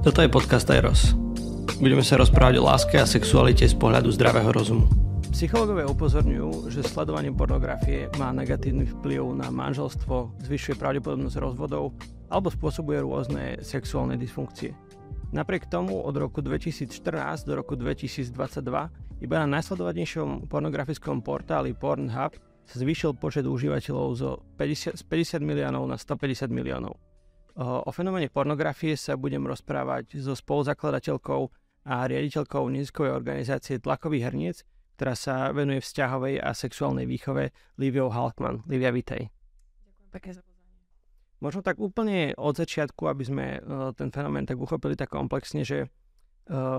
Toto je podcast Eros. Budeme sa rozprávať o láske a sexualite z pohľadu zdravého rozumu. Psychológovia upozorňujú, že sledovanie pornografie má negatívny vplyv na manželstvo, zvyšuje pravdepodobnosť rozvodov alebo spôsobuje rôzne sexuálne dysfunkcie. Napriek tomu od roku 2014 do roku 2022 iba na najsledovanejšom pornografickom portáli Pornhub sa zvýšil počet užívateľov zo 50, z 50 miliónov na 150 miliónov. O fenoméne pornografie sa budem rozprávať so spoluzakladateľkou a riaditeľkou neziskovej organizácie Tlakový hrniec, ktorá sa venuje vzťahovej a sexuálnej výchove Liviou Halkman. Livia, vitej. Ďakujem pekne za pozvanie. Možno tak úplne od začiatku, aby sme ten fenomén tak uchopili tak komplexne, že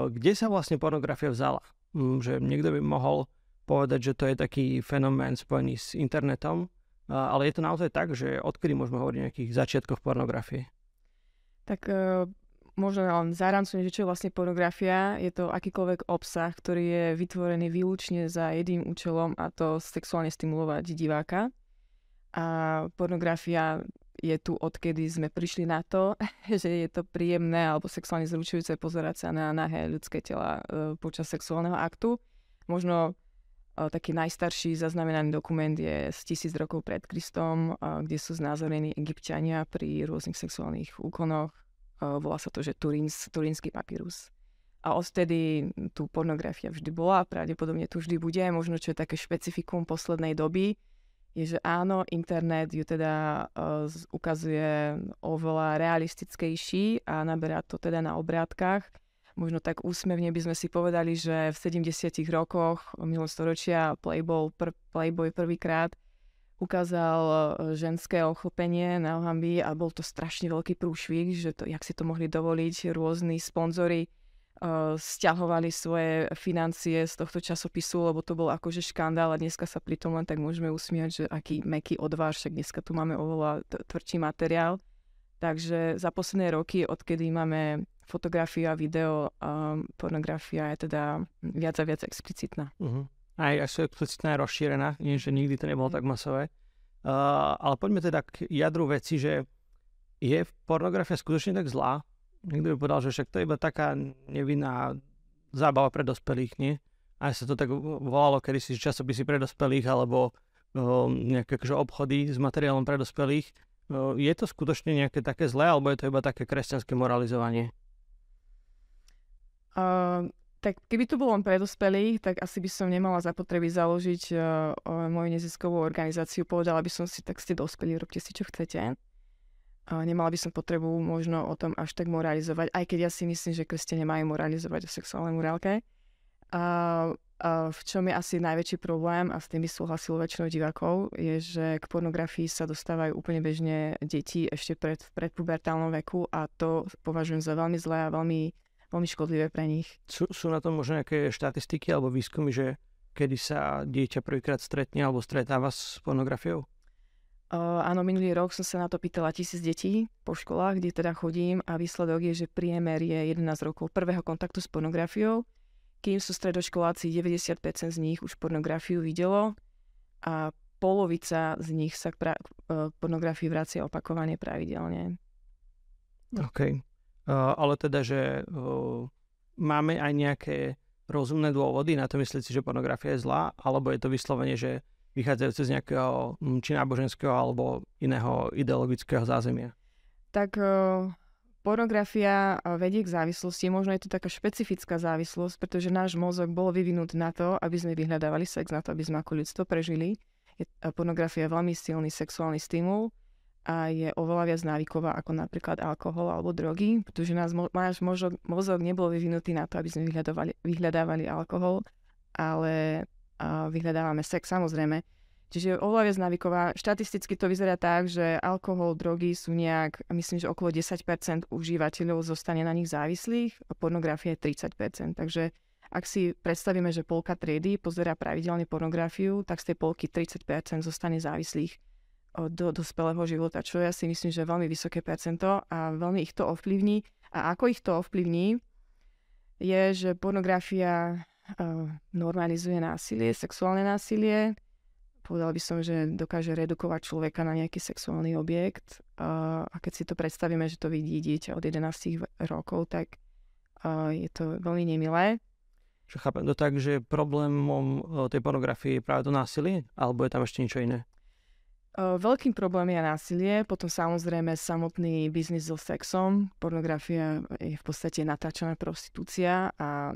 kde sa vlastne pornografia vzala? Hm, že niekto by mohol povedať, že to je taký fenomén spojený s internetom, ale je to naozaj tak, že odkedy môžeme hovoriť o nejakých začiatkoch pornografie? Tak uh, možno len zarancujem, že čo je vlastne pornografia. Je to akýkoľvek obsah, ktorý je vytvorený výlučne za jedným účelom a to sexuálne stimulovať diváka. A pornografia je tu odkedy sme prišli na to, že je to príjemné alebo sexuálne zručujúce pozerať sa na nahé ľudské tela uh, počas sexuálneho aktu. Možno taký najstarší zaznamenaný dokument je z tisíc rokov pred Kristom, kde sú znázornení egyptiania pri rôznych sexuálnych úkonoch. Volá sa to, že Turíns, turínsky papírus. A odtedy tu pornografia vždy bola, pravdepodobne tu vždy bude. Možno, čo je také špecifikum poslednej doby, je, že áno, internet ju teda ukazuje oveľa realistickejší a naberá to teda na obrázkach možno tak úsmevne by sme si povedali, že v 70 rokoch minulého storočia Playboy, pr- Playboy prvýkrát ukázal e, ženské ochlpenie na Ohambi a bol to strašne veľký prúšvik, že to, jak si to mohli dovoliť, rôzni sponzory uh, stiahovali svoje financie z tohto časopisu, lebo to bol akože škandál a dneska sa pri tom len tak môžeme usmiať, že aký meký odváž, však dneska tu máme oveľa tvrdší materiál. Takže za posledné roky, odkedy máme fotografiu a video, um, pornografia je teda viac a viac explicitná. Uh-huh. Aj, aj sú explicitná a rozšírená, nie, že nikdy to nebolo tak masové. Uh, ale poďme teda k jadru veci, že je pornografia skutočne tak zlá? Niekto by povedal, že však to je iba taká nevinná zábava pre dospelých, nie? Aj sa to tak volalo kedysi časopisy pre dospelých alebo um, nejaké akože obchody s materiálom pre dospelých. Uh, je to skutočne nejaké také zlé, alebo je to iba také kresťanské moralizovanie? Uh, tak keby to bolo len pre dospelých, tak asi by som nemala zapotreby založiť uh, moju neziskovú organizáciu. Povedala by som si, tak ste dospelí, robte si, čo chcete. Uh, nemala by som potrebu možno o tom až tak moralizovať, aj keď ja si myslím, že kresťania majú moralizovať o sexuálnej morálke. Uh, uh, v čom je asi najväčší problém, a s tým by súhlasil väčšinou divákov, je, že k pornografii sa dostávajú úplne bežne deti ešte pred, pred pubertálnom veku a to považujem za veľmi zlé a veľmi veľmi škodlivé pre nich. Sú, sú na tom možno nejaké štatistiky alebo výskumy, že kedy sa dieťa prvýkrát stretne alebo stretáva s pornografiou? Uh, áno, minulý rok som sa na to pýtala tisíc detí po školách, kde teda chodím a výsledok je, že priemer je 11 rokov prvého kontaktu s pornografiou, kým sú stredoškoláci 90% z nich už pornografiu videlo a polovica z nich sa k pra- pornografii vracia opakovane pravidelne. OK ale teda, že máme aj nejaké rozumné dôvody na to myslieť si, že pornografia je zlá, alebo je to vyslovene, že vychádzajúce z nejakého či náboženského alebo iného ideologického zázemia? Tak pornografia vedie k závislosti. Možno je to taká špecifická závislosť, pretože náš mozog bol vyvinutý na to, aby sme vyhľadávali sex, na to, aby sme ako ľudstvo prežili. Pornografia je veľmi silný sexuálny stimul a je oveľa viac návyková ako napríklad alkohol alebo drogy, pretože nás, náš mozog, mozog nebol vyvinutý na to, aby sme vyhľadávali, alkohol, ale a vyhľadávame sex samozrejme. Čiže je oveľa viac návyková. Štatisticky to vyzerá tak, že alkohol, drogy sú nejak, myslím, že okolo 10% užívateľov zostane na nich závislých a pornografia je 30%. Takže ak si predstavíme, že polka triedy pozera pravidelne pornografiu, tak z tej polky 30% zostane závislých do dospelého života, čo ja si myslím, že je veľmi vysoké percento a veľmi ich to ovplyvní. A ako ich to ovplyvní, je, že pornografia uh, normalizuje násilie, sexuálne násilie, povedal by som, že dokáže redukovať človeka na nejaký sexuálny objekt a keď si to predstavíme, že to vidí dieťa od 11 rokov, tak je to veľmi nemilé. Že chápem to tak, že problémom tej pornografie je práve to násilie, alebo je tam ešte niečo iné? Veľkým problémom je násilie, potom samozrejme samotný biznis so sexom. Pornografia je v podstate natáčaná prostitúcia a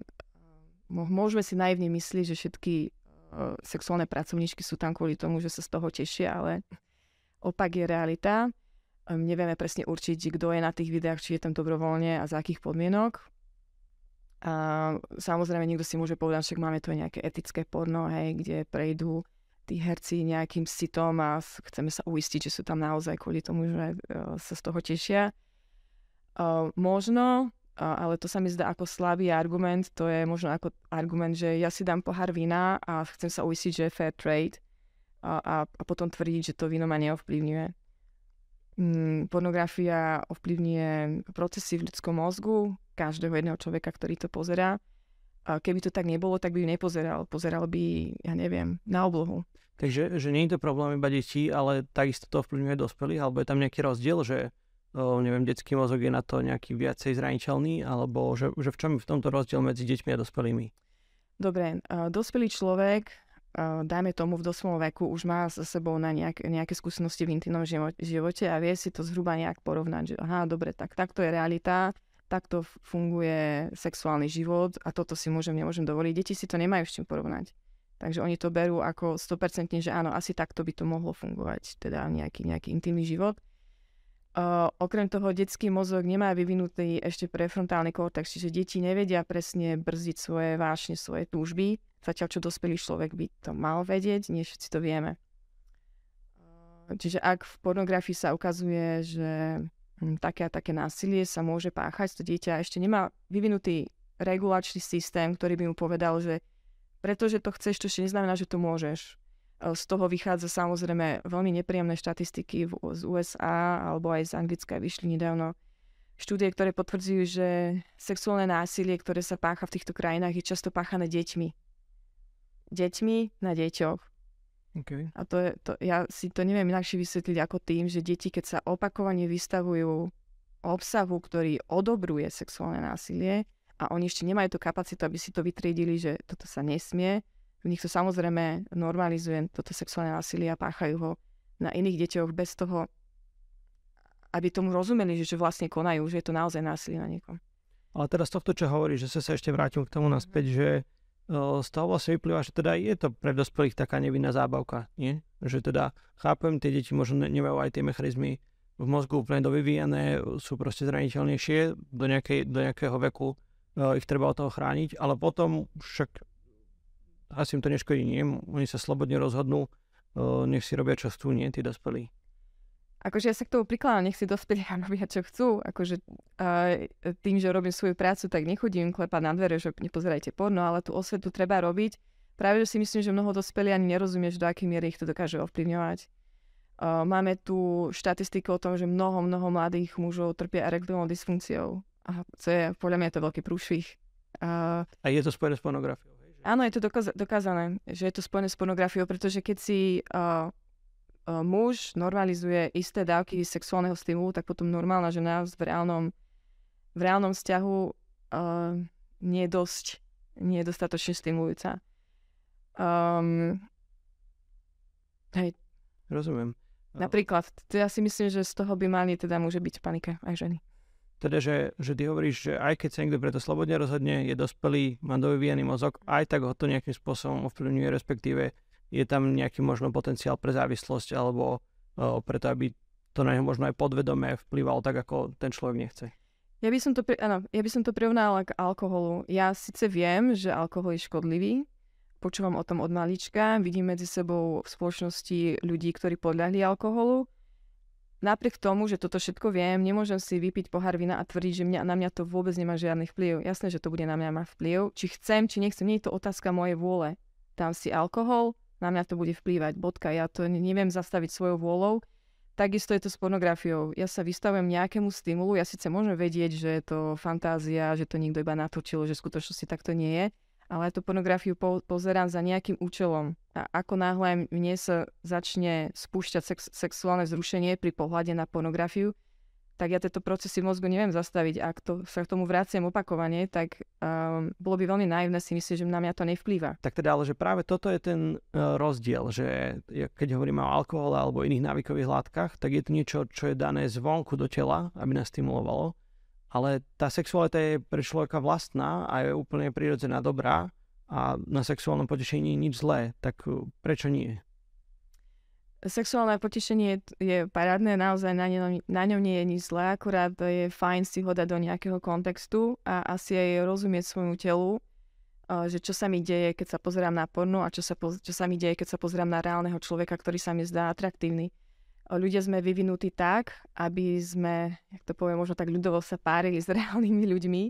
môžeme si naivne myslieť, že všetky sexuálne pracovníčky sú tam kvôli tomu, že sa z toho tešia, ale opak je realita. Nevieme presne určiť, kto je na tých videách, či je tam dobrovoľne a za akých podmienok. A samozrejme, niekto si môže povedať, že máme tu aj nejaké etické porno, hej, kde prejdú tí herci nejakým sitom a chceme sa uistiť, že sú tam naozaj kvôli tomu, že uh, sa z toho tešia. Uh, možno, uh, ale to sa mi zdá ako slabý argument, to je možno ako argument, že ja si dám pohár vína a chcem sa uistiť, že je fair trade a, a, a potom tvrdiť, že to víno ma neovplyvňuje. Mm, pornografia ovplyvňuje procesy v ľudskom mozgu každého jedného človeka, ktorý to pozerá a keby to tak nebolo, tak by ju nepozeral. Pozeral by, ja neviem, na oblohu. Takže že nie je to problém iba detí, ale takisto to ovplyvňuje dospelých, alebo je tam nejaký rozdiel, že o, neviem, detský mozog je na to nejaký viacej zraniteľný, alebo že, že v čom je v tomto rozdiel medzi deťmi a dospelými? Dobre, uh, dospelý človek, uh, dajme tomu v dospelom veku, už má za sebou na nejak, nejaké skúsenosti v intimnom živote a vie si to zhruba nejak porovnať, že aha, dobre, tak takto je realita, takto funguje sexuálny život a toto si môžem, nemôžem dovoliť. Deti si to nemajú s čím porovnať. Takže oni to berú ako 100% že áno, asi takto by to mohlo fungovať, teda nejaký, nejaký intimný život. Uh, okrem toho, detský mozog nemá vyvinutý ešte prefrontálny kortex, čiže deti nevedia presne brzdiť svoje vášne, svoje túžby, zatiaľ čo dospelý človek by to mal vedieť, nie všetci to vieme. Čiže ak v pornografii sa ukazuje, že také a také násilie sa môže páchať, to dieťa ešte nemá vyvinutý regulačný systém, ktorý by mu povedal, že pretože to chceš, to ešte neznamená, že to môžeš. E, z toho vychádza samozrejme veľmi nepríjemné štatistiky z USA alebo aj z Anglicka vyšli nedávno štúdie, ktoré potvrdzujú, že sexuálne násilie, ktoré sa pácha v týchto krajinách, je často páchané deťmi. Deťmi na deťoch. Okay. A to je, to, ja si to neviem inakšie vysvetliť ako tým, že deti, keď sa opakovane vystavujú obsahu, ktorý odobruje sexuálne násilie a oni ešte nemajú tú kapacitu, aby si to vytriedili, že toto sa nesmie, v nich to samozrejme normalizuje toto sexuálne násilie a páchajú ho na iných deťoch bez toho, aby tomu rozumeli, že, že vlastne konajú, že je to naozaj násilie na niekom. Ale teraz tohto, čo hovorí, že sa, ešte vrátim k tomu naspäť, že z toho vlastne vyplýva, že teda je to pre dospelých taká nevinná zábavka, nie? Že teda chápem, tie deti možno nemajú aj tie mechanizmy v mozgu úplne dovyvíjané, sú proste zraniteľnejšie, do, nejakej, do nejakého veku uh, ich treba od toho chrániť, ale potom však asi im to neškodí, nie? Oni sa slobodne rozhodnú, uh, nech si robia čo chcú, nie? Tí dospelí akože ja sa k tomu prikladám, nech si dospelí a robia čo chcú. Akože uh, tým, že robím svoju prácu, tak nechodím klepať na dvere, že nepozerajte porno, ale tú osvetu treba robiť. Práve, že si myslím, že mnoho dospelí ani nerozumieš, do akej miery ich to dokáže ovplyvňovať. Uh, máme tu štatistiku o tom, že mnoho, mnoho mladých mužov trpia erektívnou dysfunkciou. A co je, podľa mňa je to veľký prúšvih. Uh, a je to spojené s pornografiou? Áno, je to dokázané, že je to spojené s pornografiou, pretože keď si uh, muž normalizuje isté dávky sexuálneho stimulu, tak potom normálna žena v reálnom, v reálnom vzťahu uh, nie je dosť, nie je dostatočne stimulujúca. Um, hej. Rozumiem. Napríklad, to ja si myslím, že z toho by mali teda môže byť panika aj ženy. Teda, že, že ty hovoríš, že aj keď sa niekto preto slobodne rozhodne, je dospelý, má dovyvíjaný mozog, aj tak ho to nejakým spôsobom ovplyvňuje, respektíve je tam nejaký možno potenciál pre závislosť alebo o, preto, aby to na neho možno aj podvedome vplyvalo tak, ako ten človek nechce. Ja by som to, pri, ja by som to prirovnala k alkoholu. Ja síce viem, že alkohol je škodlivý, počúvam o tom od malička, vidím medzi sebou v spoločnosti ľudí, ktorí podľahli alkoholu. Napriek tomu, že toto všetko viem, nemôžem si vypiť pohár vína a tvrdiť, že mňa, na mňa to vôbec nemá žiadny vplyv. Jasné, že to bude na mňa mať vplyv. Či chcem, či nechcem, nie je to otázka mojej vôle. Dám si alkohol, na mňa to bude vplývať, bodka, ja to neviem zastaviť svojou vôľou. Takisto je to s pornografiou. Ja sa vystavujem nejakému stimulu, ja síce môžem vedieť, že je to fantázia, že to niekto iba natočil, že skutočnosti takto nie je, ale tú pornografiu po, pozerám za nejakým účelom. A ako náhle mne sa začne spúšťať sex, sexuálne zrušenie pri pohľade na pornografiu, tak ja tieto procesy v mozgu neviem zastaviť. Ak to, sa k tomu vraciam opakovane, tak um, bolo by veľmi naivné si myslieť, že na mňa to nevplýva. Tak teda, ale že práve toto je ten uh, rozdiel, že keď hovoríme o alkohole alebo iných návykových látkach, tak je to niečo, čo je dané zvonku do tela, aby nás stimulovalo. Ale tá sexualita je pre človeka vlastná a je úplne prirodzená dobrá a na sexuálnom potešení nič zlé, tak uh, prečo nie? Sexuálne potešenie je parádne, naozaj na ňom, na ňom nie je nič zlé, akurát je fajn si ho dať do nejakého kontextu a asi aj rozumieť svojmu telu, že čo sa mi deje, keď sa pozerám na porno a čo sa, čo sa mi deje, keď sa pozerám na reálneho človeka, ktorý sa mi zdá atraktívny. Ľudia sme vyvinutí tak, aby sme, jak to poviem, možno tak ľudovo sa párili s reálnymi ľuďmi,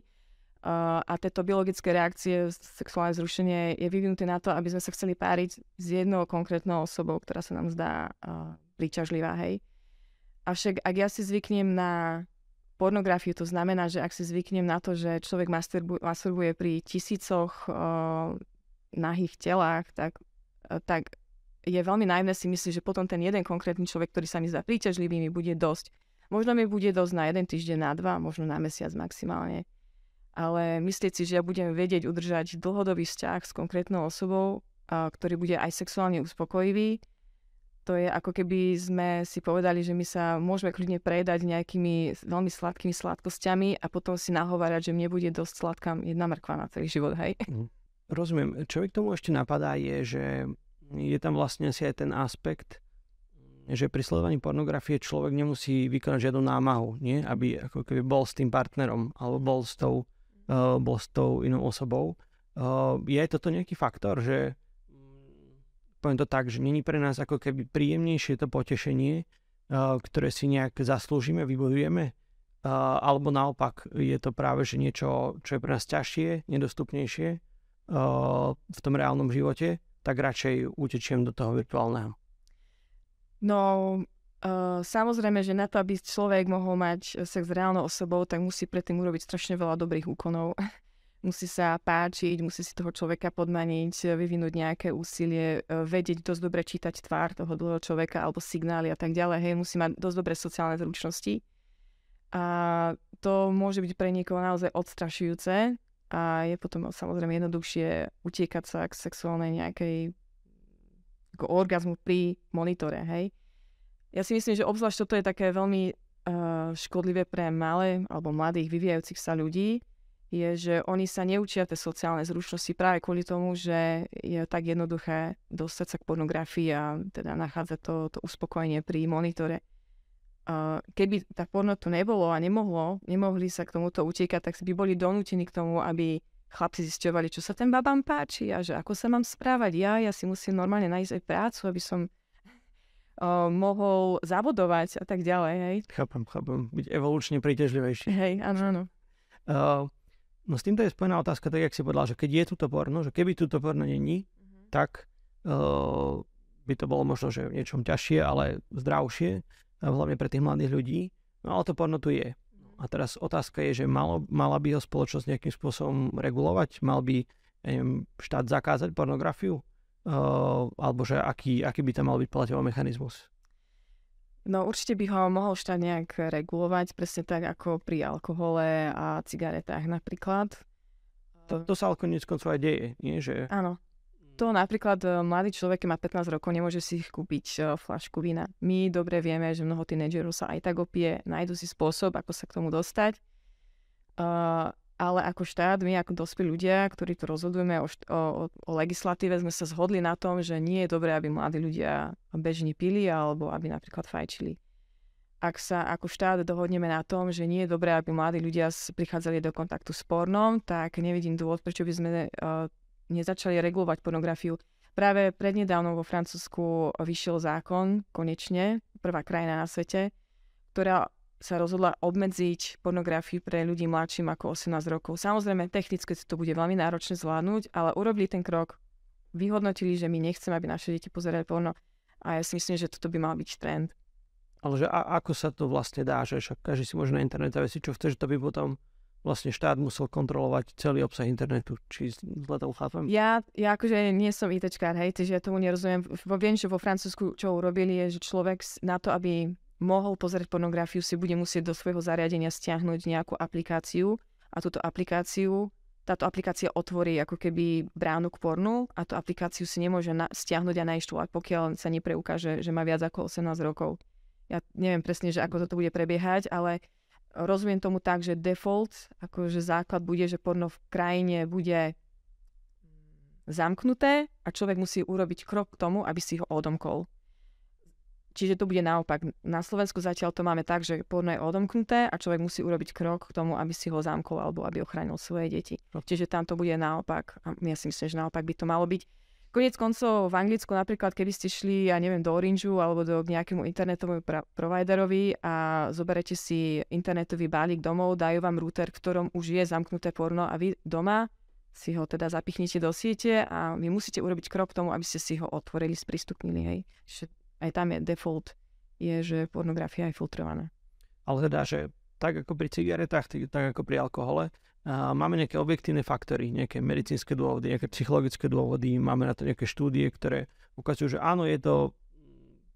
a tieto biologické reakcie, sexuálne zrušenie je vyvinuté na to, aby sme sa chceli páriť s jednou konkrétnou osobou, ktorá sa nám zdá uh, príťažlivá, hej. Avšak ak ja si zvyknem na pornografiu, to znamená, že ak si zvyknem na to, že človek masturbu- masturbuje pri tisícoch uh, nahých telách, tak, uh, tak je veľmi naivné si myslieť, že potom ten jeden konkrétny človek, ktorý sa mi zdá príťažlivý, mi bude dosť. Možno mi bude dosť na jeden týždeň, na dva, možno na mesiac maximálne ale myslieť si, že ja budem vedieť udržať dlhodobý vzťah s konkrétnou osobou, ktorý bude aj sexuálne uspokojivý, to je ako keby sme si povedali, že my sa môžeme kľudne predať nejakými veľmi sladkými sladkosťami a potom si nahovárať, že mne bude dosť sladká jedna mrkva na celý život, hej? Mhm. Rozumiem. Čo mi k tomu ešte napadá je, že je tam vlastne asi aj ten aspekt, že pri sledovaní pornografie človek nemusí vykonať žiadnu námahu, nie? aby ako keby bol s tým partnerom alebo bol s tou uh, bol s tou inou osobou. Uh, je toto nejaký faktor, že mm, poviem to tak, že není pre nás ako keby príjemnejšie to potešenie, uh, ktoré si nejak zaslúžime, vybojujeme, uh, alebo naopak je to práve že niečo, čo je pre nás ťažšie, nedostupnejšie uh, v tom reálnom živote, tak radšej utečiem do toho virtuálneho. No, Uh, samozrejme, že na to, aby človek mohol mať sex s reálnou osobou, tak musí predtým urobiť strašne veľa dobrých úkonov. musí sa páčiť, musí si toho človeka podmaniť, vyvinúť nejaké úsilie, vedieť dosť dobre čítať tvár toho druhého človeka alebo signály a tak ďalej. Hej, musí mať dosť dobré sociálne zručnosti. A to môže byť pre niekoho naozaj odstrašujúce a je potom samozrejme jednoduchšie utiekať sa k sexuálnej nejakej ako orgazmu pri monitore, hej ja si myslím, že obzvlášť toto je také veľmi uh, škodlivé pre malé alebo mladých vyvíjajúcich sa ľudí, je, že oni sa neučia tie sociálne zručnosti práve kvôli tomu, že je tak jednoduché dostať sa k pornografii a teda nachádzať to, to uspokojenie pri monitore. Uh, keby tá porno tu nebolo a nemohlo, nemohli sa k tomuto utiekať, tak by boli donútení k tomu, aby chlapci zisťovali, čo sa ten babám páči a že ako sa mám správať ja, ja si musím normálne nájsť aj prácu, aby som uh, mohol zavodovať a tak ďalej, hej. Chápem, chápem. Byť evolučne príťažlivejší. Hej, áno, áno. Uh, no s týmto je spojená otázka, tak jak si povedal, že keď je túto porno, že keby túto porno není, uh-huh. tak uh, by to bolo možno, že v niečom ťažšie, ale zdravšie, hlavne pre tých mladých ľudí. No ale to porno tu je. A teraz otázka je, že malo, mala by ho spoločnosť nejakým spôsobom regulovať? Mal by neviem, štát zakázať pornografiu? Uh, alebo že aký, aký by tam mal byť platový mechanizmus? No určite by ho mohol štát nejak regulovať, presne tak ako pri alkohole a cigaretách napríklad. To, to sa ale konec koncov aj deje, nie? Že... Áno. To napríklad e, mladý človek, keď má 15 rokov, nemôže si kúpiť uh, flašku vína. My dobre vieme, že mnoho tínedžerov sa aj tak opije, nájdu si spôsob, ako sa k tomu dostať. Uh, ale ako štát, my ako dospelí ľudia, ktorí tu rozhodujeme o, o, o legislatíve, sme sa zhodli na tom, že nie je dobré, aby mladí ľudia bežne pili alebo aby napríklad fajčili. Ak sa ako štát dohodneme na tom, že nie je dobré, aby mladí ľudia prichádzali do kontaktu s pornom, tak nevidím dôvod, prečo by sme uh, nezačali regulovať pornografiu. Práve prednedávno vo Francúzsku vyšiel zákon, konečne, prvá krajina na svete, ktorá sa rozhodla obmedziť pornografiu pre ľudí mladším ako 18 rokov. Samozrejme, technicky to bude veľmi náročné zvládnuť, ale urobili ten krok, vyhodnotili, že my nechceme, aby naše deti pozerali porno a ja si myslím, že toto by mal byť trend. Ale že a, ako sa to vlastne dá, že však každý si môže na internete si čo chce, že to by potom vlastne štát musel kontrolovať celý obsah internetu. Či zle to chápem? Ja, ja akože nie som ITčkár, hej, takže ja tomu nerozumiem. Viem, že vo Francúzsku čo urobili je, že človek na to, aby mohol pozrieť pornografiu, si bude musieť do svojho zariadenia stiahnuť nejakú aplikáciu a túto aplikáciu táto aplikácia otvorí ako keby bránu k pornu a tú aplikáciu si nemôže na- stiahnuť a nainštalovať, pokiaľ sa nepreukáže, že má viac ako 18 rokov. Ja neviem presne, že ako toto bude prebiehať, ale rozumiem tomu tak, že default, akože základ bude, že porno v krajine bude zamknuté a človek musí urobiť krok k tomu, aby si ho odomkol. Čiže to bude naopak. Na Slovensku zatiaľ to máme tak, že porno je odomknuté a človek musí urobiť krok k tomu, aby si ho zamkol alebo aby ochránil svoje deti. No. Čiže tam to bude naopak. A ja si myslím, že naopak by to malo byť. Konec koncov v Anglicku napríklad, keby ste šli, ja neviem, do Orangeu alebo do nejakému internetovému pra- providerovi a zoberete si internetový balík domov, dajú vám router, v ktorom už je zamknuté porno a vy doma si ho teda zapichnete do siete a vy musíte urobiť krok k tomu, aby ste si ho otvorili, sprístupnili. Hej aj tam je default, je, že pornografia je filtrovaná. Ale teda, že tak ako pri cigaretách, tak ako pri alkohole, a máme nejaké objektívne faktory, nejaké medicínske dôvody, nejaké psychologické dôvody, máme na to nejaké štúdie, ktoré ukazujú, že áno, je to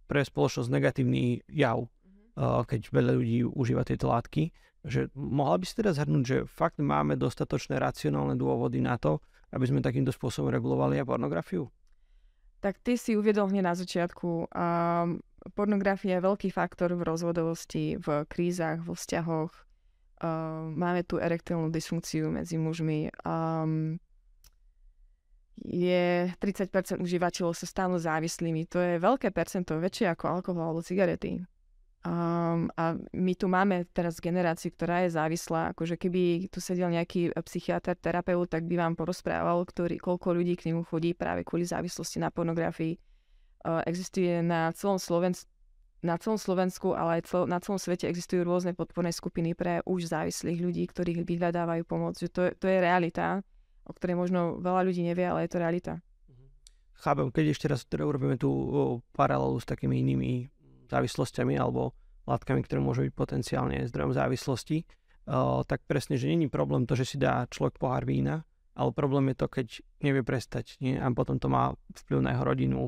pre spoločnosť negatívny jav, mm-hmm. keď veľa ľudí užíva tieto látky. Že mohla by si teda zhrnúť, že fakt máme dostatočné racionálne dôvody na to, aby sme takýmto spôsobom regulovali aj pornografiu? Tak ty si uviedol hneď na začiatku, um, pornografia je veľký faktor v rozvodovosti, v krízach, vo vzťahoch. Um, máme tu erektilnú dysfunkciu medzi mužmi. Um, je 30% užívateľov sa stanú závislými. To je veľké percento, väčšie ako alkohol alebo cigarety. Um, a my tu máme teraz generáciu, ktorá je závislá. Akože keby tu sedel nejaký psychiatr, terapeut, tak by vám porozprával, ktorý, koľko ľudí k nemu chodí práve kvôli závislosti na pornografii. Uh, existuje na celom Slovensku na celom Slovensku, ale aj cel, na celom svete existujú rôzne podporné skupiny pre už závislých ľudí, ktorých vyhľadávajú pomoc. Že to, to je realita, o ktorej možno veľa ľudí nevie, ale je to realita. Chápem, keď ešte raz teda urobíme tú paralelu s takými inými závislosťami alebo látkami, ktoré môžu byť potenciálne zdrojom závislosti, uh, tak presne, že není problém to, že si dá človek pohár vína, ale problém je to, keď nevie prestať nie? a potom to má vplyv na jeho rodinu,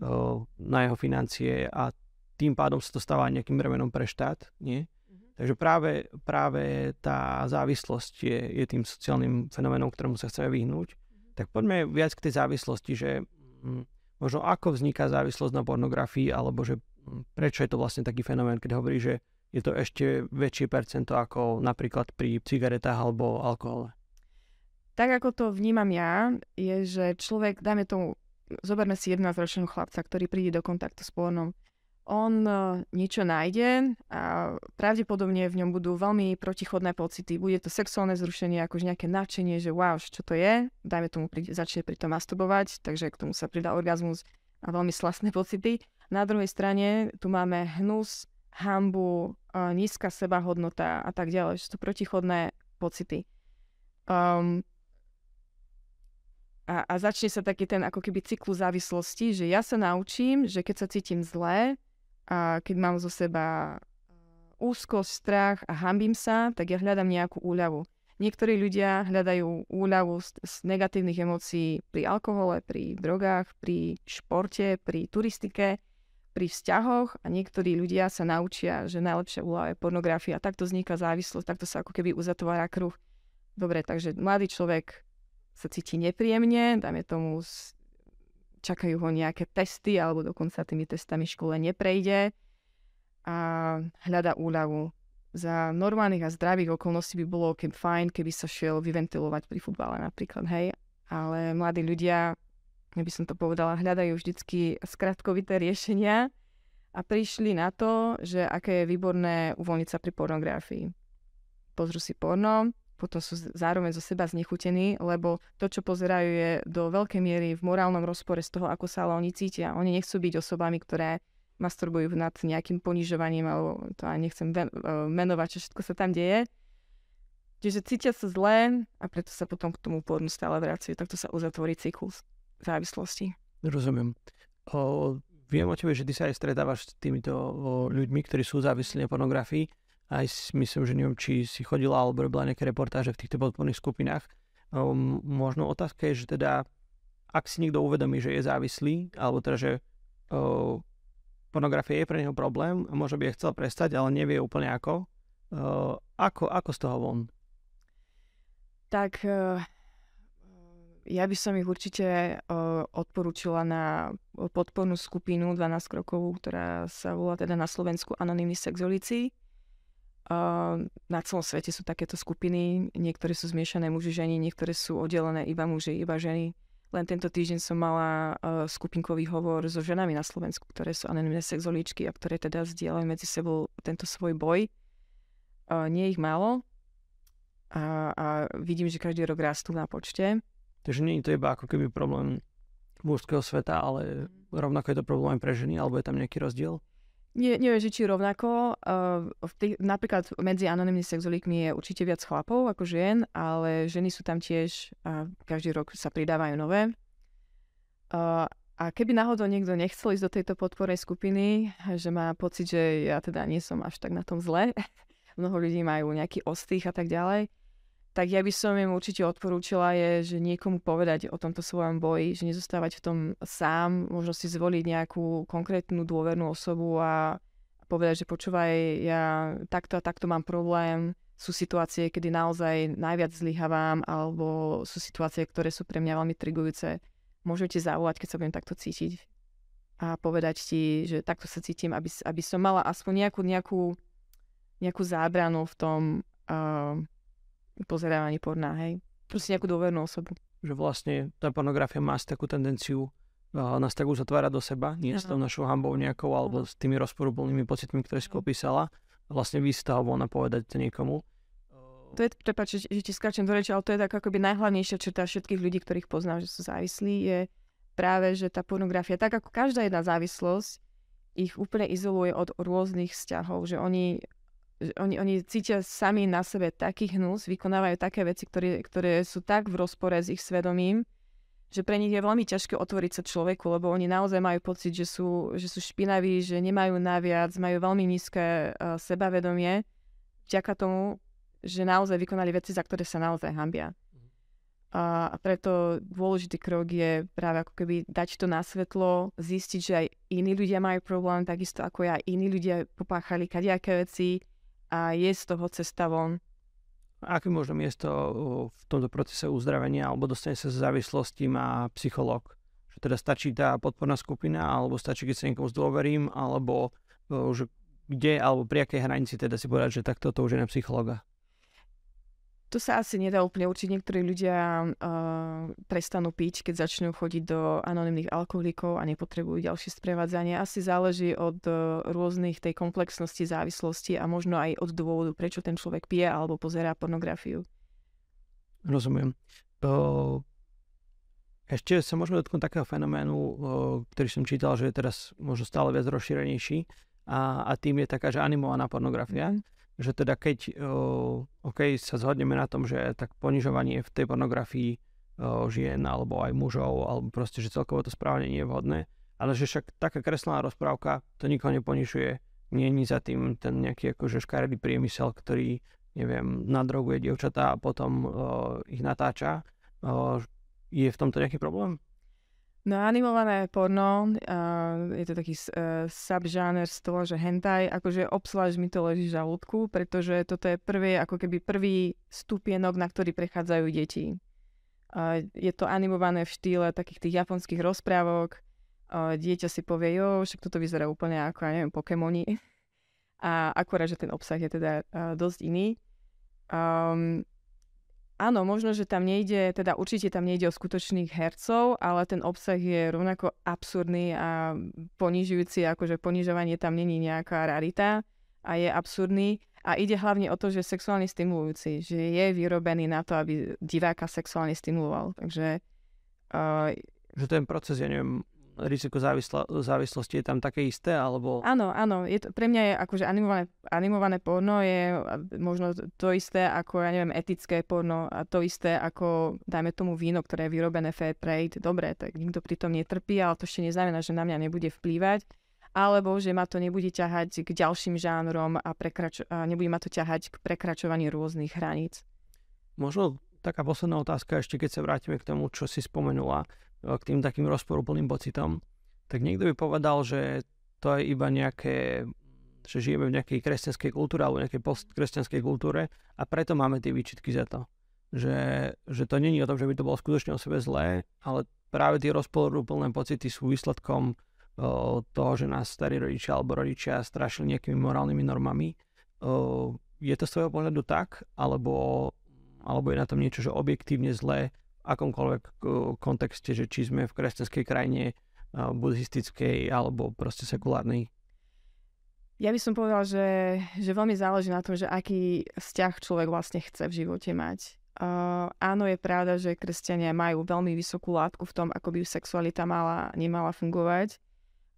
uh, na jeho financie a tým pádom sa to stáva nejakým bremenom pre štát. Nie? Mm-hmm. Takže práve, práve tá závislosť je, je tým sociálnym fenoménom, ktorému sa chceme vyhnúť. Mm-hmm. Tak poďme viac k tej závislosti, že hm, možno ako vzniká závislosť na pornografii, alebo že prečo je to vlastne taký fenomén, keď hovorí, že je to ešte väčšie percento ako napríklad pri cigaretách alebo alkohole? Tak ako to vnímam ja, je, že človek, dajme tomu, zoberme si 11-ročného chlapca, ktorý príde do kontaktu s pornom. On uh, niečo nájde a pravdepodobne v ňom budú veľmi protichodné pocity. Bude to sexuálne zrušenie, akože nejaké nadšenie, že wow, čo to je. Dajme tomu, príde, začne pri tom masturbovať, takže k tomu sa pridá orgazmus a veľmi slastné pocity. Na druhej strane tu máme hnus, hambu, nízka sebahodnota a tak ďalej. Sú to protichodné pocity. Um, a, a začne sa taký ten ako keby cyklus závislosti, že ja sa naučím, že keď sa cítim zle a keď mám zo seba úzkosť, strach a hambím sa, tak ja hľadám nejakú úľavu. Niektorí ľudia hľadajú úľavu z, z negatívnych emócií pri alkohole, pri drogách, pri športe, pri turistike pri vzťahoch a niektorí ľudia sa naučia, že najlepšia úloha je pornografia. Takto vzniká závislosť, takto sa ako keby uzatvára kruh. Dobre, takže mladý človek sa cíti nepríjemne, dáme tomu, čakajú ho nejaké testy, alebo dokonca tými testami škole neprejde a hľada úľavu. Za normálnych a zdravých okolností by bolo keby fajn, keby sa šiel vyventilovať pri futbale napríklad, hej. Ale mladí ľudia ja by som to povedala, hľadajú vždycky skratkovité riešenia a prišli na to, že aké je výborné uvoľniť sa pri pornografii. Pozrú si porno, potom sú zároveň zo seba znechutení, lebo to, čo pozerajú, je do veľkej miery v morálnom rozpore z toho, ako sa ale oni cítia. Oni nechcú byť osobami, ktoré masturbujú nad nejakým ponižovaním, alebo to aj nechcem e, menovať, čo všetko sa tam deje. Čiže cítia sa zle a preto sa potom k tomu pornu stále vracajú. Takto sa uzatvorí cyklus závislosti. Rozumiem. O, viem o tebe, že ty sa aj stretávaš s týmito o, ľuďmi, ktorí sú závislí na pornografii aj myslím, že neviem, či si chodila alebo robila nejaké reportáže v týchto podporných skupinách. Um, možno otázka je, že teda ak si niekto uvedomí, že je závislý, alebo teda, že uh, pornografia je pre neho problém a možno by je chcel prestať, ale nevie úplne ako, uh, ako, ako z toho von? Tak uh, ja by som ich určite odporúčila na podpornú skupinu 12 krokov, ktorá sa volá teda na Slovensku Anonymní sexolíci. Uh, na celom svete sú takéto skupiny, niektoré sú zmiešané muži ženy, niektoré sú oddelené iba muži, iba ženy. Len tento týždeň som mala skupinkový hovor so ženami na Slovensku, ktoré sú anonimné sexolíčky a ktoré teda zdieľajú medzi sebou tento svoj boj. Nie ich málo a, a vidím, že každý rok rastú na počte. Takže nie je to iba ako keby problém mužského sveta, ale mhm. rovnako je to problém aj pre ženy, alebo je tam nejaký rozdiel? Nie, neviem, že či rovnako. Uh, v tých, napríklad medzi anonimnými sexolíkmi je určite viac chlapov ako žien, ale ženy sú tam tiež a každý rok sa pridávajú nové. Uh, a keby náhodou niekto nechcel ísť do tejto podpornej skupiny, že má pocit, že ja teda nie som až tak na tom zle, mnoho ľudí majú nejaký ostých a tak ďalej, tak ja by som im určite odporúčila je, že niekomu povedať o tomto svojom boji, že nezostávať v tom sám, možno si zvoliť nejakú konkrétnu dôvernú osobu a povedať, že počúvaj, ja takto a takto mám problém, sú situácie, kedy naozaj najviac zlyhávam, alebo sú situácie, ktoré sú pre mňa veľmi trigujúce. Môžete zavolať, keď sa budem takto cítiť a povedať ti, že takto sa cítim, aby, aby som mala aspoň nejakú, nejakú, nejakú zábranu v tom, uh, pozerávaní porná, hej. Proste nejakú dôvernú osobu. Že vlastne tá pornografia má takú tendenciu uh, nás tak uzatvárať do seba, nie s tou našou hambou nejakou, alebo s tými rozporúplnými pocitmi, ktoré si opísala. Vlastne vystav von a povedať to niekomu. To je, prepáč, že, že ti skáčem do reči, ale to je tak akoby najhlavnejšia črta všetkých ľudí, ktorých poznám, že sú závislí, je práve, že tá pornografia, tak ako každá jedna závislosť, ich úplne izoluje od rôznych vzťahov, že oni oni, oni cítia sami na sebe taký hnus, vykonávajú také veci, ktoré, ktoré sú tak v rozpore s ich svedomím, že pre nich je veľmi ťažké otvoriť sa človeku, lebo oni naozaj majú pocit, že sú, že sú špinaví, že nemajú naviac, majú veľmi nízke uh, sebavedomie, vďaka tomu, že naozaj vykonali veci, za ktoré sa naozaj hambia. A, preto dôležitý krok je práve ako keby dať to na svetlo, zistiť, že aj iní ľudia majú problém, takisto ako ja, iní ľudia popáchali kadejaké veci, a je z toho cesta von. Aké možno miesto v tomto procese uzdravenia alebo dostane sa z závislosti má psychológ? Že teda stačí tá podporná skupina alebo stačí, keď sa niekomu zdôverím alebo že kde alebo pri akej hranici teda si povedať, že takto to už je na psychologa? To sa asi nedá úplne určiť. Niektorí ľudia uh, prestanú piť, keď začnú chodiť do anonimných alkoholikov a nepotrebujú ďalšie sprevádzanie. Asi záleží od uh, rôznych tej komplexnosti závislosti a možno aj od dôvodu, prečo ten človek pije alebo pozerá pornografiu. Rozumiem. Uh, ešte sa môžeme dotknúť takého fenoménu, uh, ktorý som čítal, že je teraz možno stále viac rozšírenejší a, a tým je taká, že animovaná pornografia. Mm že teda keď uh, OK, sa zhodneme na tom, že tak ponižovanie v tej pornografii uh, žien alebo aj mužov, alebo proste, že celkovo to správanie nie je vhodné, ale že však taká kreslená rozprávka to nikoho neponižuje, nie je za tým ten nejaký akože škaredý priemysel, ktorý, neviem, nadroguje dievčatá a potom uh, ich natáča. Uh, je v tomto nejaký problém? No animované porno, uh, je to taký uh, subžáner z toho, že hentai, akože obzvlášť mi to leží v žalúdku, pretože toto je prvý, ako keby prvý stupienok, na ktorý prechádzajú deti. Uh, je to animované v štýle takých tých japonských rozprávok. Uh, dieťa si povie, jo, však toto vyzerá úplne ako, ja neviem, Pokémoni. A akorát, že ten obsah je teda uh, dosť iný. Um, Áno, možno, že tam nejde, teda určite tam nejde o skutočných hercov, ale ten obsah je rovnako absurdný a ponižujúci, akože ponižovanie tam není nejaká rarita a je absurdný. A ide hlavne o to, že je sexuálne stimulujúci, že je vyrobený na to, aby diváka sexuálne stimuloval. Takže... Uh, že ten proces, ja neviem, riziko závislo, závislosti je tam také isté, alebo... Áno, áno, je to, pre mňa je akože animované, animované porno je možno to isté ako, ja neviem, etické porno a to isté ako, dajme tomu víno, ktoré je vyrobené fair trade. Dobre, tak nikto pri tom netrpí, ale to ešte neznamená, že na mňa nebude vplývať. alebo že ma to nebude ťahať k ďalším žánrom a, prekrač- a nebude ma to ťahať k prekračovaniu rôznych hraníc. Možno taká posledná otázka, ešte keď sa vrátime k tomu, čo si spomenula, k tým takým rozporúplným pocitom, tak niekto by povedal, že to je iba nejaké, že žijeme v nejakej kresťanskej kultúre alebo nejakej postkresťanskej kultúre a preto máme tie výčitky za to. Že, že to není o tom, že by to bolo skutočne o sebe zlé, ale práve tie rozporúplné pocity sú výsledkom toho, že nás starí rodičia alebo rodičia strašili nejakými morálnymi normami. Je to z tvojho pohľadu tak, alebo, alebo je na tom niečo, že objektívne zlé v akomkoľvek kontexte, že či sme v kresťanskej krajine, buddhistickej alebo proste sekulárnej? Ja by som povedal, že, že veľmi záleží na tom, že aký vzťah človek vlastne chce v živote mať. Uh, áno, je pravda, že kresťania majú veľmi vysokú látku v tom, ako by sexualita mala, nemala fungovať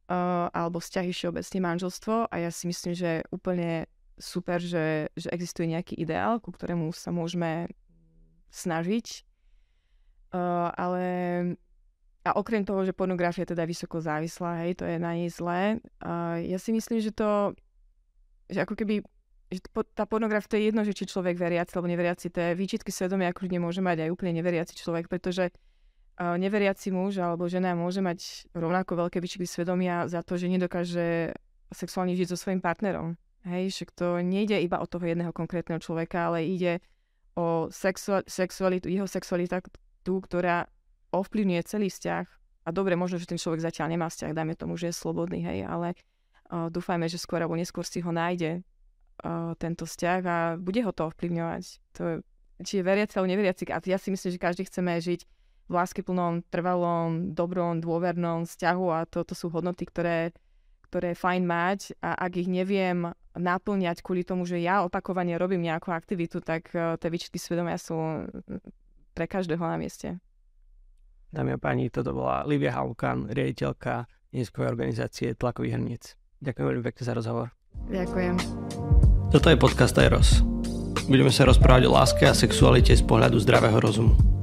uh, alebo vzťahy všeobecne manželstvo a ja si myslím, že úplne super, že, že existuje nejaký ideál, ku ktorému sa môžeme snažiť. Uh, ale a okrem toho, že pornografia je teda vysoko závislá, hej, to je na nej zlé. Uh, ja si myslím, že to, že ako keby že tá pornografia, to je jedno, že či človek veriaci alebo neveriaci, to je výčitky svedomia, ako nemôže mať aj úplne neveriaci človek, pretože neveriaci muž alebo žena môže mať rovnako veľké výčitky svedomia za to, že nedokáže sexuálne žiť so svojím partnerom. Hej, však to nejde iba o toho jedného konkrétneho človeka, ale ide o sexu- sexualitu, jeho sexualitu, ktorá ovplyvňuje celý vzťah. A dobre, možno, že ten človek zatiaľ nemá vzťah, dajme tomu, že je slobodný, hej, ale uh, dúfajme, že skôr alebo neskôr si ho nájde uh, tento vzťah a bude ho to ovplyvňovať. To je, či je veriaci alebo neveriaci. A ja si myslím, že každý chceme žiť v láskyplnom, trvalom, dobrom, dôvernom vzťahu a toto sú hodnoty, ktoré, ktoré je fajn mať a ak ich neviem naplňať kvôli tomu, že ja opakovane robím nejakú aktivitu, tak uh, tie výčitky svedomia sú pre každého na mieste. Dámy a páni, toto bola Livia Haukan, riaditeľka neziskovej organizácie Tlakových hrníc. Ďakujem veľmi pekne za rozhovor. Ďakujem. Toto je podcast Eros. Budeme sa rozprávať o láske a sexualite z pohľadu zdravého rozumu.